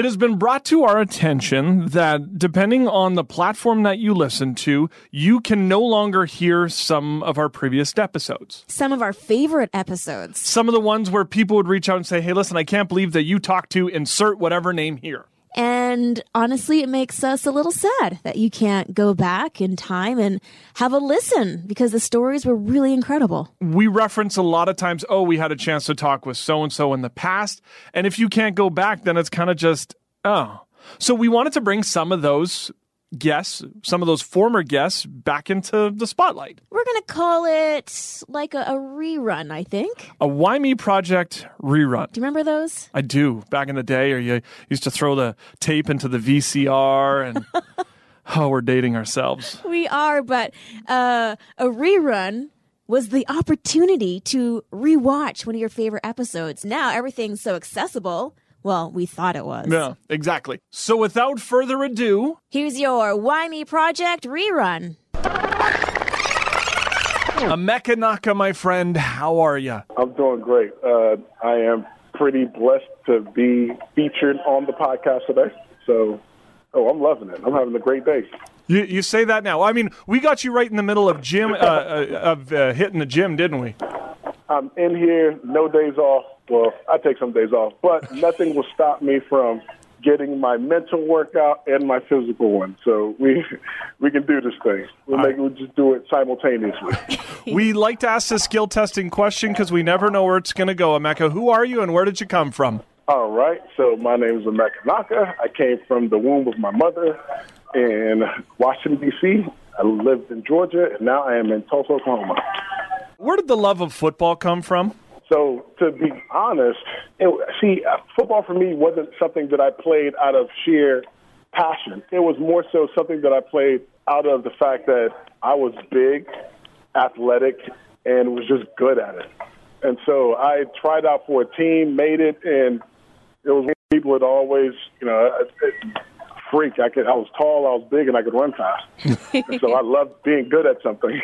It has been brought to our attention that depending on the platform that you listen to, you can no longer hear some of our previous episodes. Some of our favorite episodes. Some of the ones where people would reach out and say, Hey, listen, I can't believe that you talked to insert whatever name here. And honestly, it makes us a little sad that you can't go back in time and have a listen because the stories were really incredible. We reference a lot of times, oh, we had a chance to talk with so and so in the past. And if you can't go back, then it's kind of just, oh. So we wanted to bring some of those guests, some of those former guests, back into the spotlight. We're going to call it like a, a, rerun, I think. A Why Me Project rerun. Do you remember those? I do. Back in the day, or you used to throw the tape into the VCR and. oh, we're dating ourselves. We are, but uh, a rerun was the opportunity to rewatch one of your favorite episodes. Now everything's so accessible. Well, we thought it was. Yeah, exactly. So without further ado, here's your Why Me Project rerun. Emeka Nnaka, my friend, how are you? I'm doing great. Uh, I am pretty blessed to be featured on the podcast today. So, oh, I'm loving it. I'm having a great day. You, you say that now. I mean, we got you right in the middle of gym uh, uh, of uh, hitting the gym, didn't we? I'm in here, no days off. Well, I take some days off, but nothing will stop me from getting my mental workout and my physical one. So we we can do this thing. We'll, make, we'll just do it simultaneously. we like to ask the skill testing question because we never know where it's going to go. Emeka, who are you and where did you come from? All right. So my name is Emeka Nnaka. I came from the womb of my mother in Washington, D.C. I lived in Georgia, and now I am in Tulsa, Oklahoma. Where did the love of football come from? So to be honest, it, see, uh, football for me wasn't something that I played out of sheer passion. It was more so something that I played out of the fact that I was big, athletic, and was just good at it. And so I tried out for a team, made it, and it was people that always, you know, freak. I could, I was tall, I was big, and I could run fast. so I loved being good at something,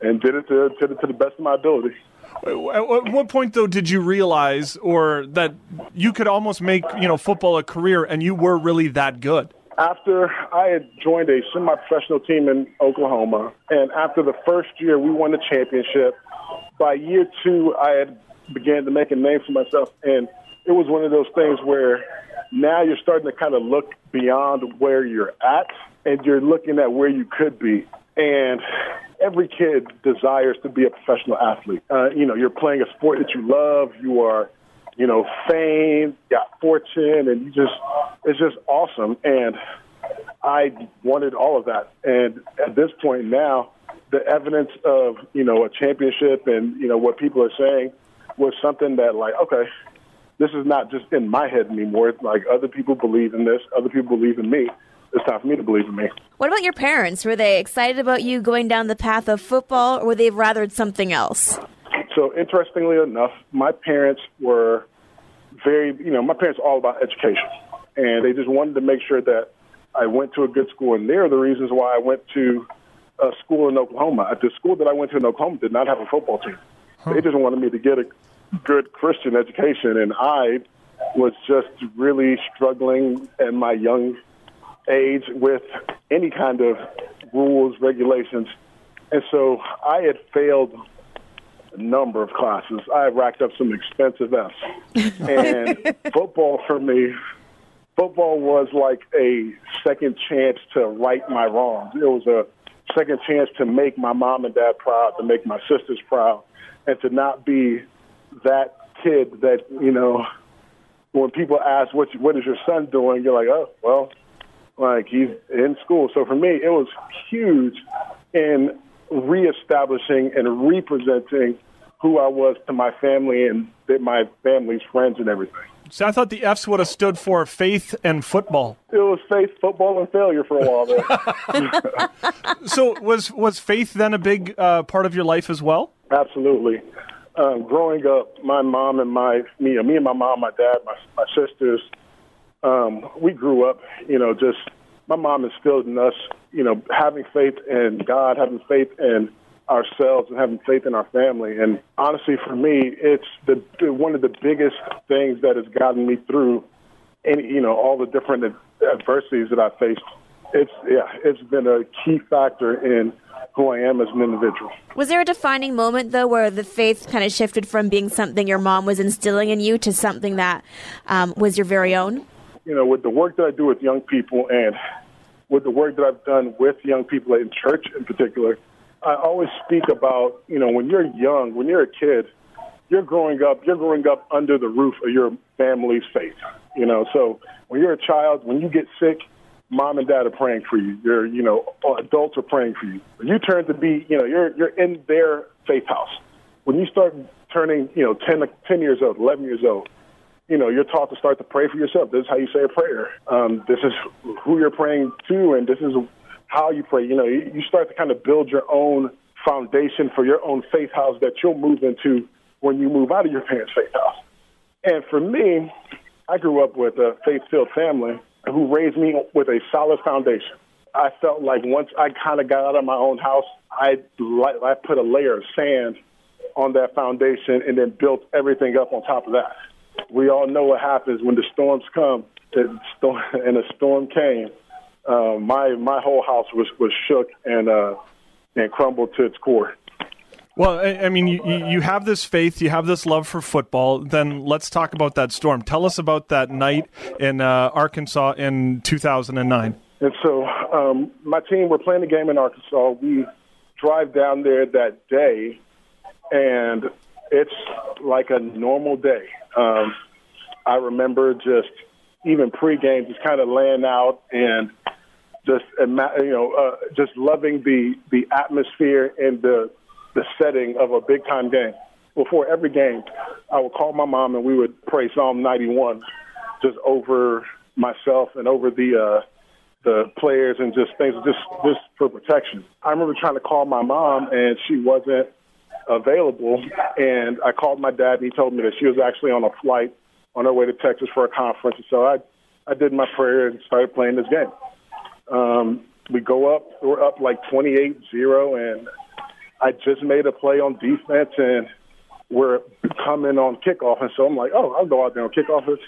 and did it to, to, to the best of my ability. At what point, though, did you realize, or that you could almost make you know football a career, and you were really that good? After I had joined a semi-professional team in Oklahoma, and after the first year we won the championship, by year two I had began to make a name for myself, and it was one of those things where now you're starting to kind of look beyond where you're at, and you're looking at where you could be, and every kid desires to be a professional athlete. Uh, you know, you're playing a sport that you love. You are, you know, fame, got fortune, and you just, it's just awesome. And I wanted all of that. And at this point now, the evidence of, you know, a championship and, you know, what people are saying was something that like, okay, this is not just in my head anymore. It's like other people believe in this, other people believe in me it's time for me to believe in me. What about your parents? Were they excited about you going down the path of football, or were they rathered something else? So, interestingly enough, my parents were very, you know, my parents are all about education, and they just wanted to make sure that I went to a good school, and they're the reasons why I went to a school in Oklahoma. At the school that I went to in Oklahoma did not have a football team. Huh. They just wanted me to get a good Christian education, and I was just really struggling in my young age with any kind of rules, regulations. And so I had failed a number of classes. I racked up some expensive F's. And football for me, football was like a second chance to right my wrongs. It was a second chance to make my mom and dad proud, to make my sisters proud, and to not be that kid that, you know, when people ask, what, what is your son doing? You're like, oh, well, like he's in school. So for me, it was huge in reestablishing and representing who I was to my family and my family's friends and everything. So I thought the F's would have stood for faith and football. It was faith, football, and failure for a while there. so was was faith then a big uh, part of your life as well? Absolutely. Um, growing up, my mom and my me, me and my mom, my dad, my my sisters, um, we grew up, you know, just my mom instilled in us, you know, having faith in God, having faith in ourselves, and having faith in our family. And honestly, for me, it's the one of the biggest things that has gotten me through any, you know, all the different adversities that I faced. It's yeah, it's been a key factor in who I am as an individual. Was there a defining moment though where the faith kind of shifted from being something your mom was instilling in you to something that um, was your very own? You know, with the work that I do with young people and with the work that I've done with young people in church in particular, I always speak about, you know, when you're young, when you're a kid, you're growing up, you're growing up under the roof of your family's faith. You know, so when you're a child, when you get sick, mom and dad are praying for you. Your, you know, adults are praying for you. When you turn to be, you know, you're you're in their faith house. When you start turning, you know, 10, 10 years old, 11 years old, you know, you're taught to start to pray for yourself. This is how you say a prayer. Um, this is who you're praying to, and this is how you pray. You know, you, you start to kind of build your own foundation for your own faith house that you'll move into when you move out of your parents' faith house. And for me, I grew up with a faith-filled family who raised me with a solid foundation. I felt like once I kind of got out of my own house, I I put a layer of sand on that foundation and then built everything up on top of that. We all know what happens when the storms come. And, storm, and a storm came. Uh, my my whole house was was shook and uh, and crumbled to its core. Well, I, mean, you, you have this faith, you have this love for football. Then let's talk about that storm. Tell us about that night in uh, Arkansas in 2009. And so, um, my team, we're playing a game in Arkansas. We drive down there that day, and it's like a normal day. Um, I remember just even pregame, just kind of laying out and just you know, uh, just loving the the atmosphere and the the setting of a big time game. Before every game, I would call my mom and we would pray Psalm 91 just over myself and over the uh, the players and just things just just for protection. I remember trying to call my mom and she wasn't available and I called my dad and he told me that she was actually on a flight on her way to Texas for a conference. And so I I did my prayer and started playing this game. Um, we go up, we're up like 28-0 and I just made a play on defense and we're coming on kickoff, and so I'm like, oh, I'll go out there on kickoff. It's,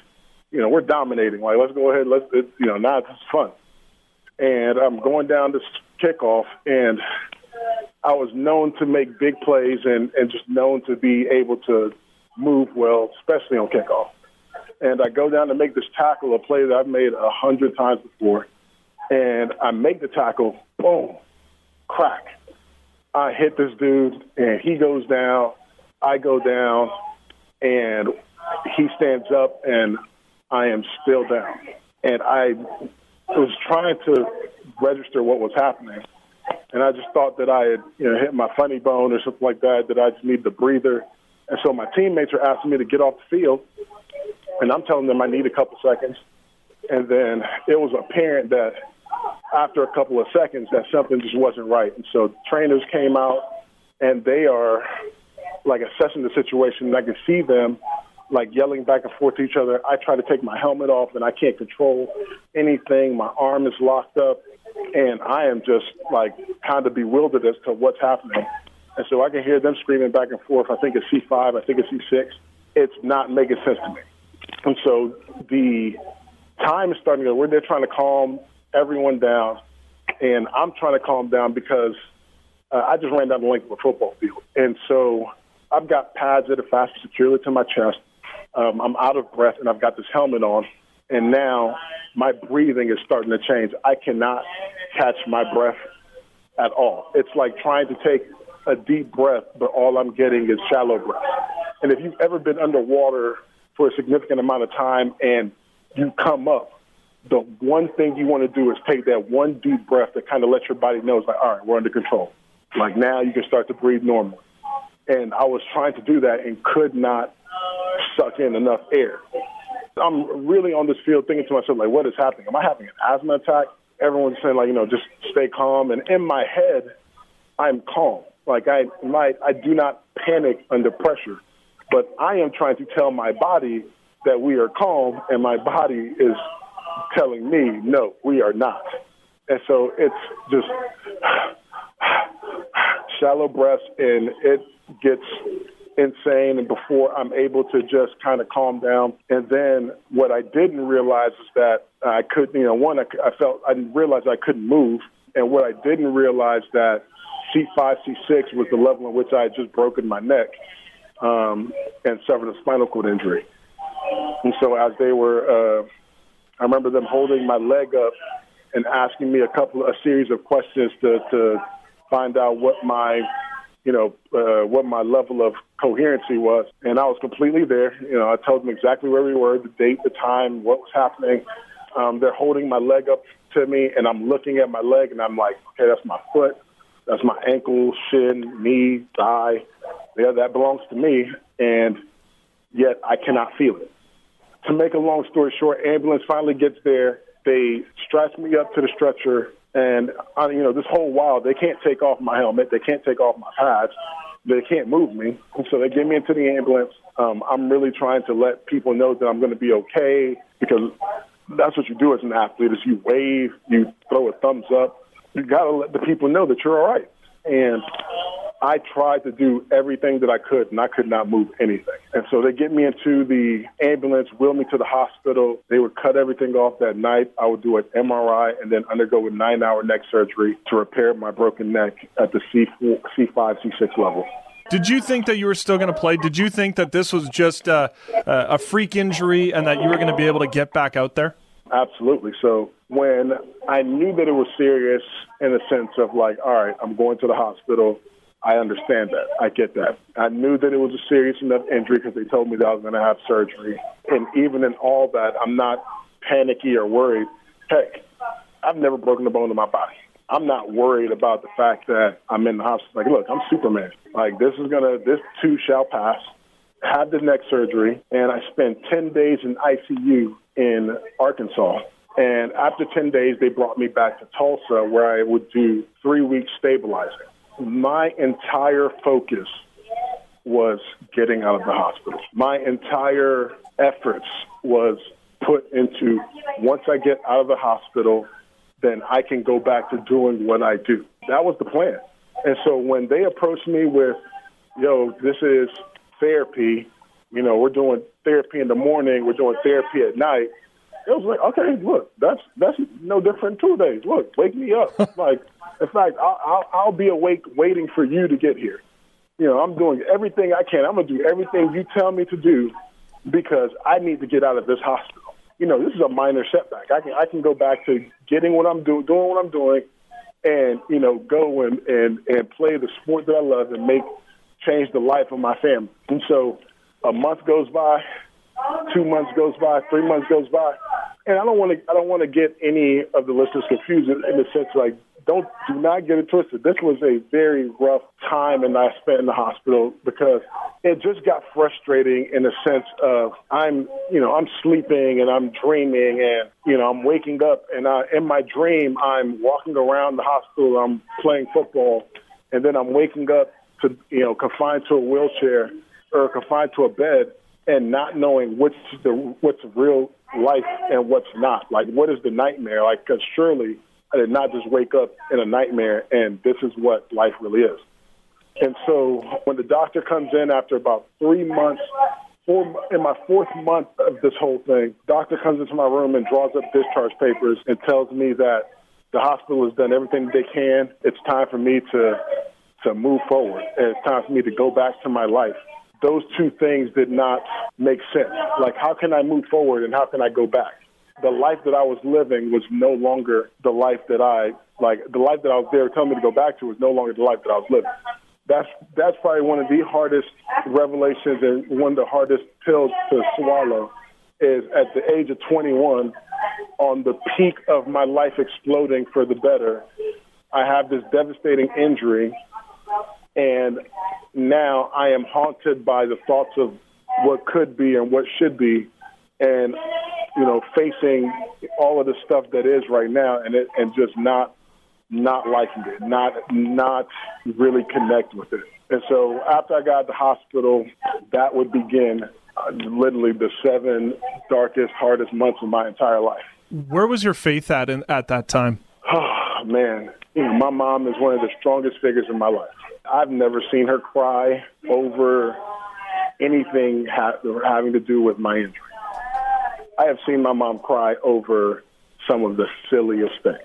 you know, we're dominating. Like, let's go ahead. Let's, it, you know, now it's fun. And I'm going down this kickoff, and I was known to make big plays and and just known to be able to move well, especially on kickoff. And I go down to make this tackle, a play that I've made a hundred times before, and I make the tackle, boom, crack I hit this dude and he goes down. I go down and he stands up and I am still down. And I was trying to register what was happening. And I just thought that I had, you know, hit my funny bone or something like that, that I just needed a breather. And so my teammates are asking me to get off the field. And I'm telling them I need a couple seconds. And then it was apparent that after a couple of seconds that something just wasn't right. And so trainers came out and they are like assessing the situation. And I can see them like yelling back and forth to each other. I try to take my helmet off and I can't control anything. My arm is locked up and I am just like kind of bewildered as to what's happening. And so I can hear them screaming back and forth. I think it's C5, I think it's C6. It's not making sense to me. And so the time is starting to go where they're trying to calm everyone down, and I'm trying to calm down because uh, I just ran down the length of a football field, and so I've got pads that are fastened securely to my chest. Um, I'm out of breath, and I've got this helmet on, and now my breathing is starting to change. I cannot catch my breath at all. It's like trying to take a deep breath, but all I'm getting is shallow breath. And if you've ever been underwater for a significant amount of time and you come up, the one thing you want to do is take that one deep breath that kind of lets your body know it's like, all right, we're under control. Like now you can start to breathe normally. And I was trying to do that and could not suck in enough air. I'm really on this field thinking to myself, like, what is happening? Am I having an asthma attack? Everyone's saying, like, you know, just stay calm. And in my head, I'm calm. Like I, my, I do not panic under pressure, but I am trying to tell my body that we are calm, and my body is telling me, no, we are not. And so it's just shallow breaths, and it gets insane and before I'm able to just kind of calm down. And then what I didn't realize is that I couldn't, you know, one, I, I felt, I didn't realize I couldn't move. And what I didn't realize that C5, C6 was the level in which I had just broken my neck um, and suffered a spinal cord injury. And so as they were, uh, I remember them holding my leg up and asking me a couple, a series of questions to, to find out what my you know, uh, what my level of coherency was. And I was completely there. You know, I told them exactly where we were, the date, the time, what was happening. Um, they're holding my leg up to me, and I'm looking at my leg, and I'm like, okay, that's my foot, that's my ankle, shin, knee, thigh. Yeah, that belongs to me, and yet I cannot feel it. To make a long story short, ambulance finally gets there. They strap me up to the stretcher and uh, you know, this whole while they can't take off my helmet, they can't take off my pads, they can't move me. And so they get me into the ambulance. Um, I'm really trying to let people know that I'm going to be okay because that's what you do as an athlete: is you wave, you throw a thumbs up. You got to let the people know that you're all right. And I tried to do everything that I could, and I could not move anything. And so they get me into the ambulance, wheel me to the hospital. They would cut everything off that night. I would do an MRI and then undergo a nine hour neck surgery to repair my broken neck at the C4, C5, C6 level. Did you think that you were still going to play? Did you think that this was just a, a freak injury and that you were going to be able to get back out there? Absolutely. So when I knew that it was serious in the sense of like, all right, I'm going to the hospital. I understand that. I get that. I knew that it was a serious enough injury because they told me that I was going to have surgery. And even in all that, I'm not panicky or worried. Heck, I've never broken a bone in my body. I'm not worried about the fact that I'm in the hospital. Like, look, I'm Superman. Like, this is gonna, this too shall pass. Had the neck surgery, and I spent 10 days in ICU in Arkansas. And after 10 days, they brought me back to Tulsa, where I would do three weeks stabilizing my entire focus was getting out of the hospital. My entire efforts was put into once I get out of the hospital, then I can go back to doing what I do. That was the plan. And so when they approached me with, yo, this is therapy, you know, we're doing therapy in the morning, we're doing therapy at night. It was like, okay, look, that's that's no different two days. Look, wake me up. like in fact, I'll, I'll, I'll be awake waiting for you to get here. You know, I'm doing everything I can. I'm going to do everything you tell me to do because I need to get out of this hospital. You know, this is a minor setback. I can I can go back to getting what I'm doing, doing what I'm doing, and you know, go and and and play the sport that I love and make change the life of my family. And so, a month goes by, two months goes by, three months goes by, and I don't want to I don't want to get any of the listeners confused in, the sense like don't do not get it twisted. This was a very rough time, and I spent in the hospital because it just got frustrating in the sense of I'm, you know, I'm sleeping and I'm dreaming, and you know, I'm waking up, and I, in my dream, I'm walking around the hospital, I'm playing football, and then I'm waking up to, you know, confined to a wheelchair or confined to a bed, and not knowing what's the what's real life and what's not. Like, what is the nightmare? Like, because surely I did not just wake up in a nightmare and this is what life really is. And so when the doctor comes in after about three months, four, in my fourth month of this whole thing, doctor comes into my room and draws up discharge papers and tells me that the hospital has done everything they can. It's time for me to to move forward. And it's time for me to go back to my life. Those two things did not make sense. Like, how can I move forward and how can I go back? the life that I was living was no longer the life that I like. The life that I was there telling me to go back to was no longer the life that I was living. That's that's probably one of the hardest revelations and one of the hardest pills to swallow. Is at the age of 21, on the peak of my life exploding for the better, I have this devastating injury, and now I am haunted by the thoughts of what could be and what should be, and you know, facing all of the stuff that is right now, and it, and just not not liking it, not not really connect with it. And so after I got to the hospital, that would begin uh, literally the seven darkest, hardest months of my entire life. Where was your faith at in, at that time? Oh man, you know, my mom is one of the strongest figures in my life. I've never seen her cry over anything ha- having to do with my injury. I have seen my mom cry over some of the silliest things.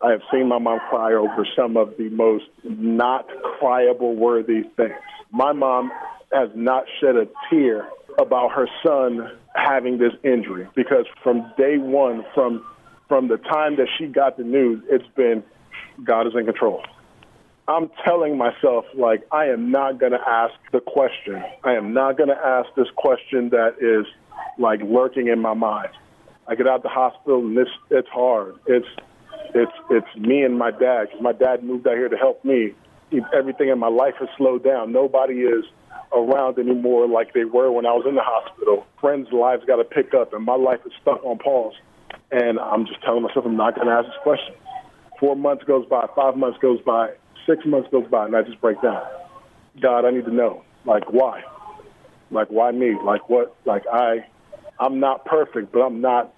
I have seen my mom cry over some of the most not cryable worthy things. My mom has not shed a tear about her son having this injury because from day one, from from the time that she got the news, it's been God is in control. I'm telling myself, like, I am not going to ask the question. I am not going to ask this question that is, like, lurking in my mind. I get out the hospital and this, it's hard. It's, it's, it's me and my dad, my dad moved out here to help me. Everything in my life has slowed down. Nobody is around anymore like they were when I was in the hospital. Friends' lives got to pick up, and my life is stuck on pause. And I'm just telling myself I'm not going to ask this question. Four months goes by, five months goes by, six months goes by, and I just break down. God, I need to know, like, why? Like, why me? Like, what? Like, I, I'm not perfect, but I'm not,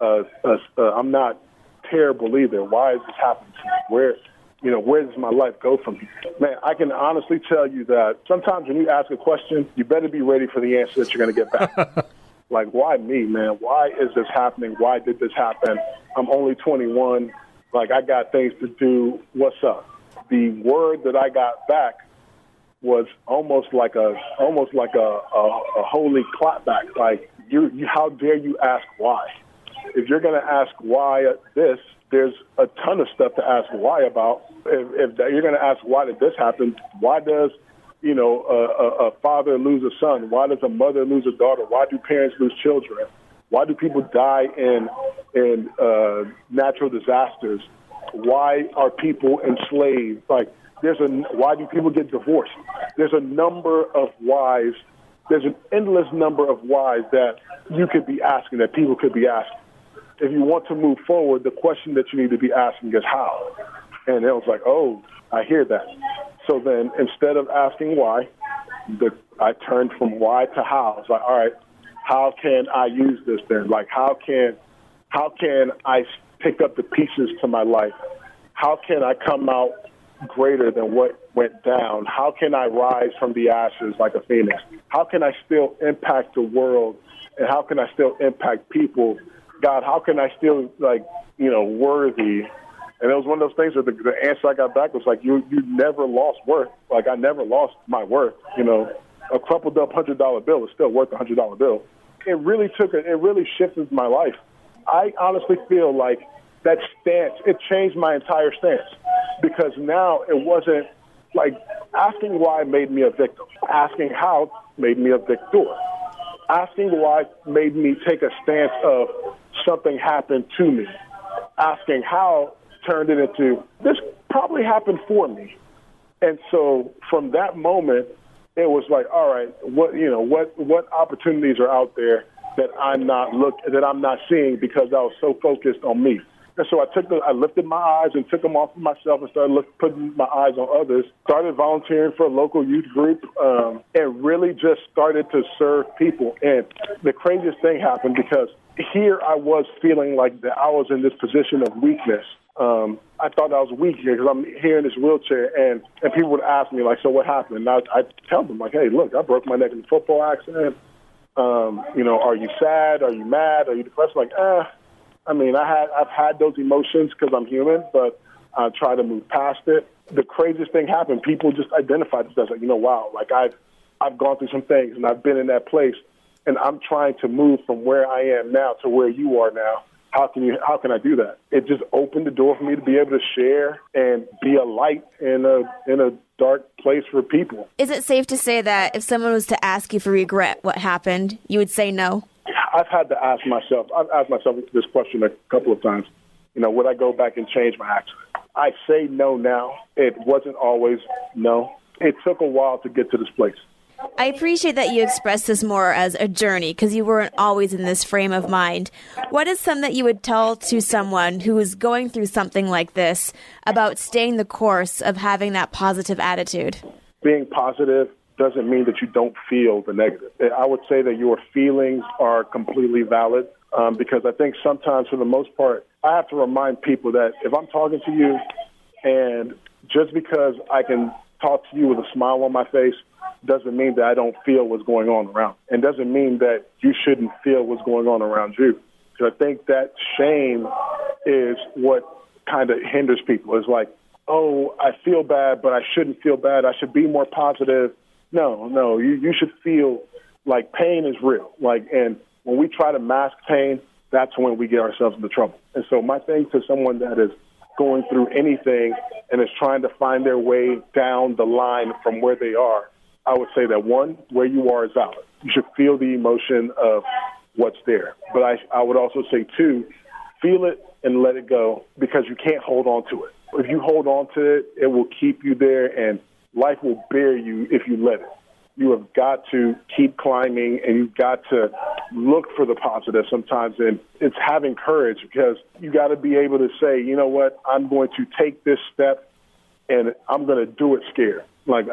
uh, uh, uh, I'm not terrible either. Why is this happening to me? Where, you know, where does my life go from here? Man, I can honestly tell you that sometimes when you ask a question, you better be ready for the answer that you're going to get back. like, why me, man? Why is this happening? Why did this happen? I'm only 21. Like, I got things to do. What's up? The word that I got back was almost like a almost like a, a, a holy clapback. Like, you, you, how dare you ask why? If you're going to ask why this, there's a ton of stuff to ask why about. If, if you're going to ask why did this happen, why does you know a, a, a father lose a son? Why does a mother lose a daughter? Why do parents lose children? Why do people die in in uh, natural disasters? Why are people enslaved? Like there's a why do people get divorced? There's a number of whys. There's an endless number of whys that you could be asking, that people could be asking if you want to move forward, the question that you need to be asking is how. And it was like, oh, I hear that. So then instead of asking why, the, I turned from why to how. It's like, all right, how can I use this then? Like, how can, how can I pick up the pieces to my life? How can I come out greater than what went down? How can I rise from the ashes like a phoenix? How can I still impact the world? And how can I still impact people God, how can I still like you know worthy? And it was one of those things where the, the answer I got back was like, you you never lost worth. Like I never lost my worth. You know, a crumpled up hundred dollar bill is still worth a hundred dollar bill. It really took it. It really shifted my life. I honestly feel like that stance it changed my entire stance because now it wasn't like asking why made me a victim. Asking how made me a victor. Asking why made me take a stance of something happened to me. Asking how turned it into this probably happened for me. And so from that moment, it was like, all right, what you know, what what opportunities are out there that I'm not look that I'm not seeing because I was so focused on me. And so I took the, I lifted my eyes and took them off of myself and started look, putting my eyes on others. Started volunteering for a local youth group um, and really just started to serve people. And the craziest thing happened because here I was feeling like that I was in this position of weakness. Um, I thought I was weak here because I'm here in this wheelchair, and and people would ask me like, "So what happened?" And I I tell them like, "Hey, look, I broke my neck in a football accident. Um, you know, are you sad? Are you mad? Are you depressed?" Like, eh. I mean, I had I've had those emotions because I'm human, but I try to move past it. The craziest thing happened. People just identified it as like, you know, wow, like I've I've gone through some things and I've been in that place and I'm trying to move from where I am now to where you are now. How can you? How can I do that? It just opened the door for me to be able to share and be a light in a in a dark place for people. Is it safe to say that if someone was to ask you for regret what happened, you would say no? I've had to ask myself. I've asked myself this question a couple of times. You know, would I go back and change my actions? I say no now. It wasn't always no. It took a while to get to this place. I appreciate that you express this more as a journey because you weren't always in this frame of mind. What is some that you would tell to someone who is going through something like this about staying the course of having that positive attitude? Being positive doesn't mean that you don't feel the negative. I would say that your feelings are completely valid um, because I think sometimes, for the most part, I have to remind people that if I'm talking to you and just because I can talk to you with a smile on my face doesn't mean that I don't feel what's going on around. And doesn't mean that you shouldn't feel what's going on around you. Because I think that shame is what kind of hinders people. It's like, oh, I feel bad, but I shouldn't feel bad. I should be more positive. No, no, you, you should feel like pain is real. Like, and when we try to mask pain, that's when we get ourselves into trouble. And so my thing to someone that is going through anything and is trying to find their way down the line from where they are, I would say that one, where you are is valid. You should feel the emotion of what's there. But I, I would also say, two, feel it and let it go because you can't hold on to it. If you hold on to it, it will keep you there and life will bear you if you let it you have got to keep climbing and you've got to look for the positive sometimes. And it's having courage because you got to be able to say, you know what, I'm going to take this step and I'm going to do it scared. Like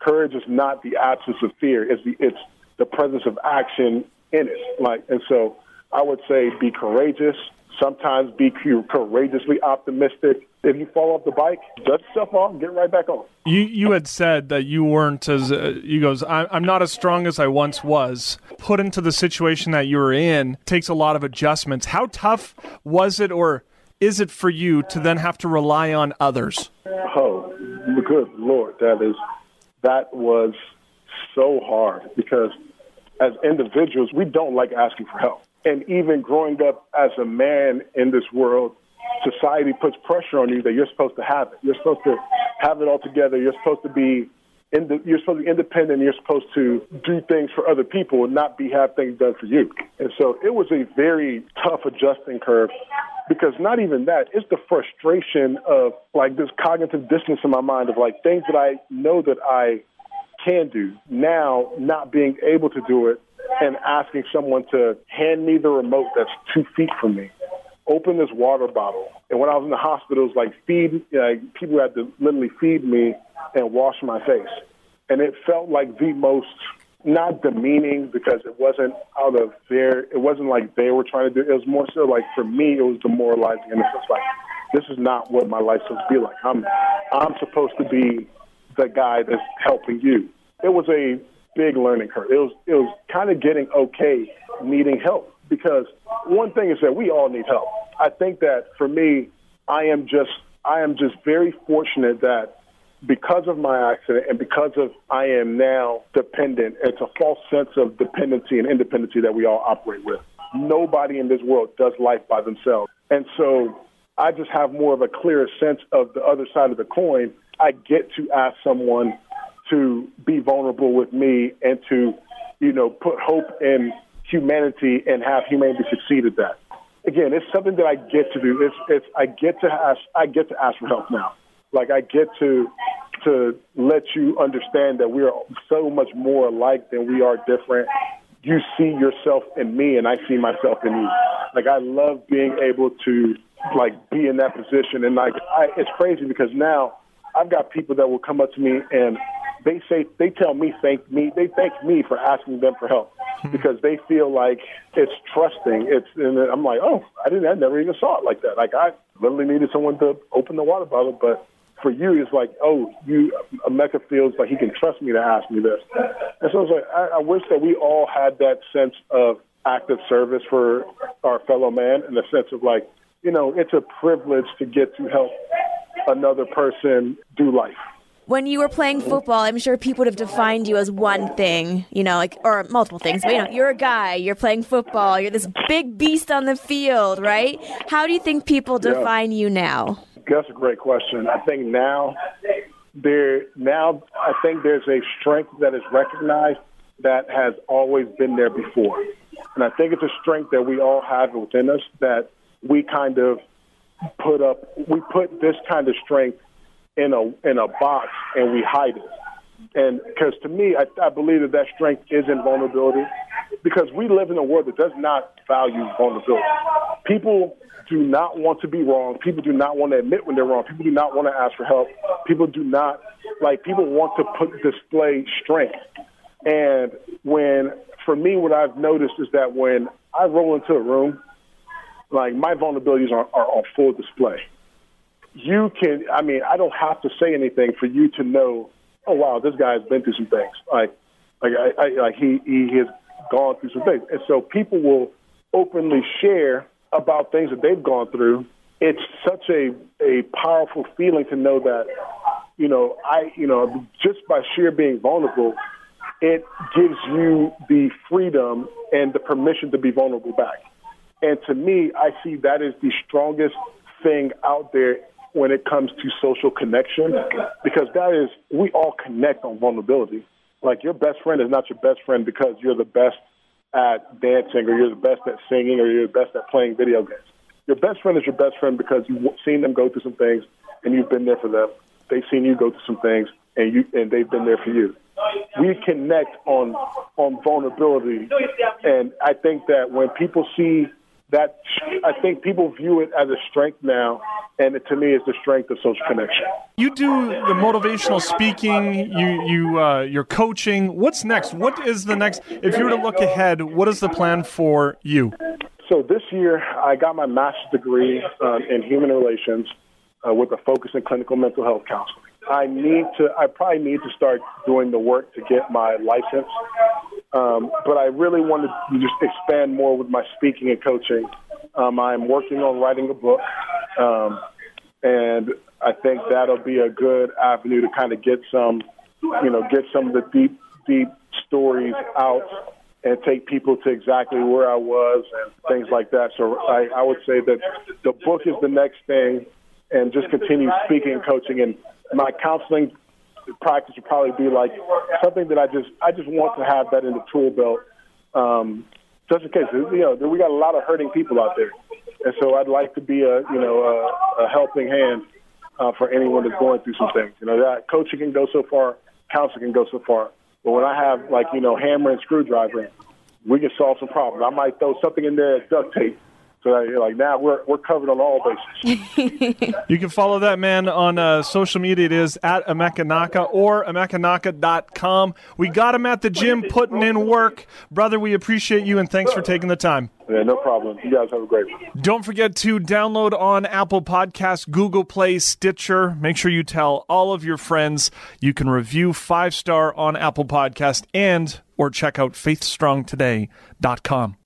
courage is not the absence of fear; it's the it's the presence of action in it. Like, and so I would say be courageous. Sometimes be courageously optimistic. If you fall off the bike, dust yourself off, get right back on. You you had said that you weren't as uh, you goes. I'm not as strong as I once was. Put into the situation that you were in takes a lot of adjustments. How tough was it, or is it for you to then have to rely on others? Oh, good lord, that is that was so hard because as individuals, we don't like asking for help. And even growing up as a man in this world, society puts pressure on you that you're supposed to have it. You're supposed to have it all together. You're supposed to be in the, you're supposed to be independent. You're supposed to do things for other people and not be have things done for you. And so it was a very tough adjusting curve because not even that, it's the frustration of like this cognitive dissonance in my mind of like things that I know that I can do now, not being able to do it and asking someone to hand me the remote that's two feet from me open this water bottle. And when I was in the hospital, it was like feed, like people had to literally feed me and wash my face. And it felt like the most not demeaning because it wasn't out of their, it wasn't like they were trying to do. It was more so like for me, it was demoralizing, and it's just like this is not what my life's supposed to be like. I'm, I'm supposed to be the guy that's helping you. It was a big learning curve. It was, it was kind of getting okay needing help because one thing is that we all need help. I think that for me, I am just I am just very fortunate that because of my accident and because of I am now dependent, it's a false sense of dependency and independency that we all operate with. Nobody in this world does life by themselves. And so I just have more of a clearer sense of the other side of the coin. I get to ask someone to be vulnerable with me and to, you know, put hope in humanity and have humanity succeed at that. Again, it's something that I get to do. It's, it's I get to ask I get to ask for help now. Like I get to to let you understand that we are so much more alike than we are different. You see yourself in me, and I see myself in you. Like I love being able to like be in that position, and like I, it's crazy because now I've got people that will come up to me and they say they tell me thank me they thank me for asking them for help hmm. because they feel like it's trusting it's and i'm like oh i didn't i never even saw it like that like i literally needed someone to open the water bottle but for you it's like oh you Emeka feels like he can trust me to ask me this and so it's like I, I wish that we all had that sense of active service for our fellow man in the sense of like you know it's a privilege to get to help another person do life when you were playing mm-hmm. football, I'm sure people would have defined you as one thing, you know, like or multiple things. But you know, you're a guy, you're playing football, you're this big beast on the field, right? How do you think people define yeah. you now? That's a great question. I think now there now I think there's a strength that is recognized that has always been there before. And I think it's a strength that we all have within us that we kind of put up we put this kind of strength in a in a box and we hide it. And because to me, I, I believe that that strength is in vulnerability, because we live in a world that does not value vulnerability. People do not want to be wrong. People do not want to admit when they're wrong. People do not want to ask for help. People do not like people want to put display strength. And when for me, what I've noticed is that when I roll into a room, like my vulnerabilities are, are on full display you can, I mean, I don't have to say anything for you to know oh wow, this guy's been through some things. Like, like I, I like he he has gone through some things, and so people will openly share about things that they've gone through. It's such a a powerful feeling to know that you know I you know just by sheer being vulnerable, it gives you the freedom and the permission to be vulnerable back. And to me, I see that as the strongest thing out there when it comes to social connection because that is we all connect on vulnerability. Like your best friend is not your best friend because you're the best at dancing or you're the best at singing or you're the best at playing video games. Your best friend is your best friend because you've seen them go through some things and you've been there for them. They've seen you go through some things and you and they've been there for you. We connect on on vulnerability and I think that when people see that I think people view it as a strength now, and it, to me, is the strength of social connection. You do the motivational speaking. You you uh, you're coaching. What's next? What is the next? If you were to look ahead, what is the plan for you? So this year, I got my master's degree um, in human relations uh, with a focus in clinical mental health counseling. I need to. I probably need to start doing the work to get my license um, but I really wanted to just expand more with my speaking and coaching. Um, I'm working on writing a book, um, and I think that'll be a good avenue to kind of get some, you know, get some of the deep, deep stories out and take people to exactly where I was and things like that. So I, I would say that the book is the next thing, and just continue speaking and coaching. And my counseling practice would probably be like something that I just I just want to have that in the tool belt, um, just in case. You know, we got a lot of hurting people out there, and so I'd like to be a you know a, a helping hand uh, for anyone that's going through some things. You know, that coaching can go so far, counseling can go so far, but when I have like you know hammer and screwdriver, we can solve some problems. I might throw something in there, duct tape so like now we're we're covered on all bases. you can follow that man on uh, social media. It is at Emeka Nnaka or emekannaka.com. We got him at the gym putting in work. Brother, we appreciate you and thanks for taking the time. Yeah, no problem. You guys have a great one. Don't forget to download on Apple Podcasts, Google Play, Stitcher. Make sure you tell all of your friends. You can review five star on Apple Podcast and or check out faithstrongtoday.com.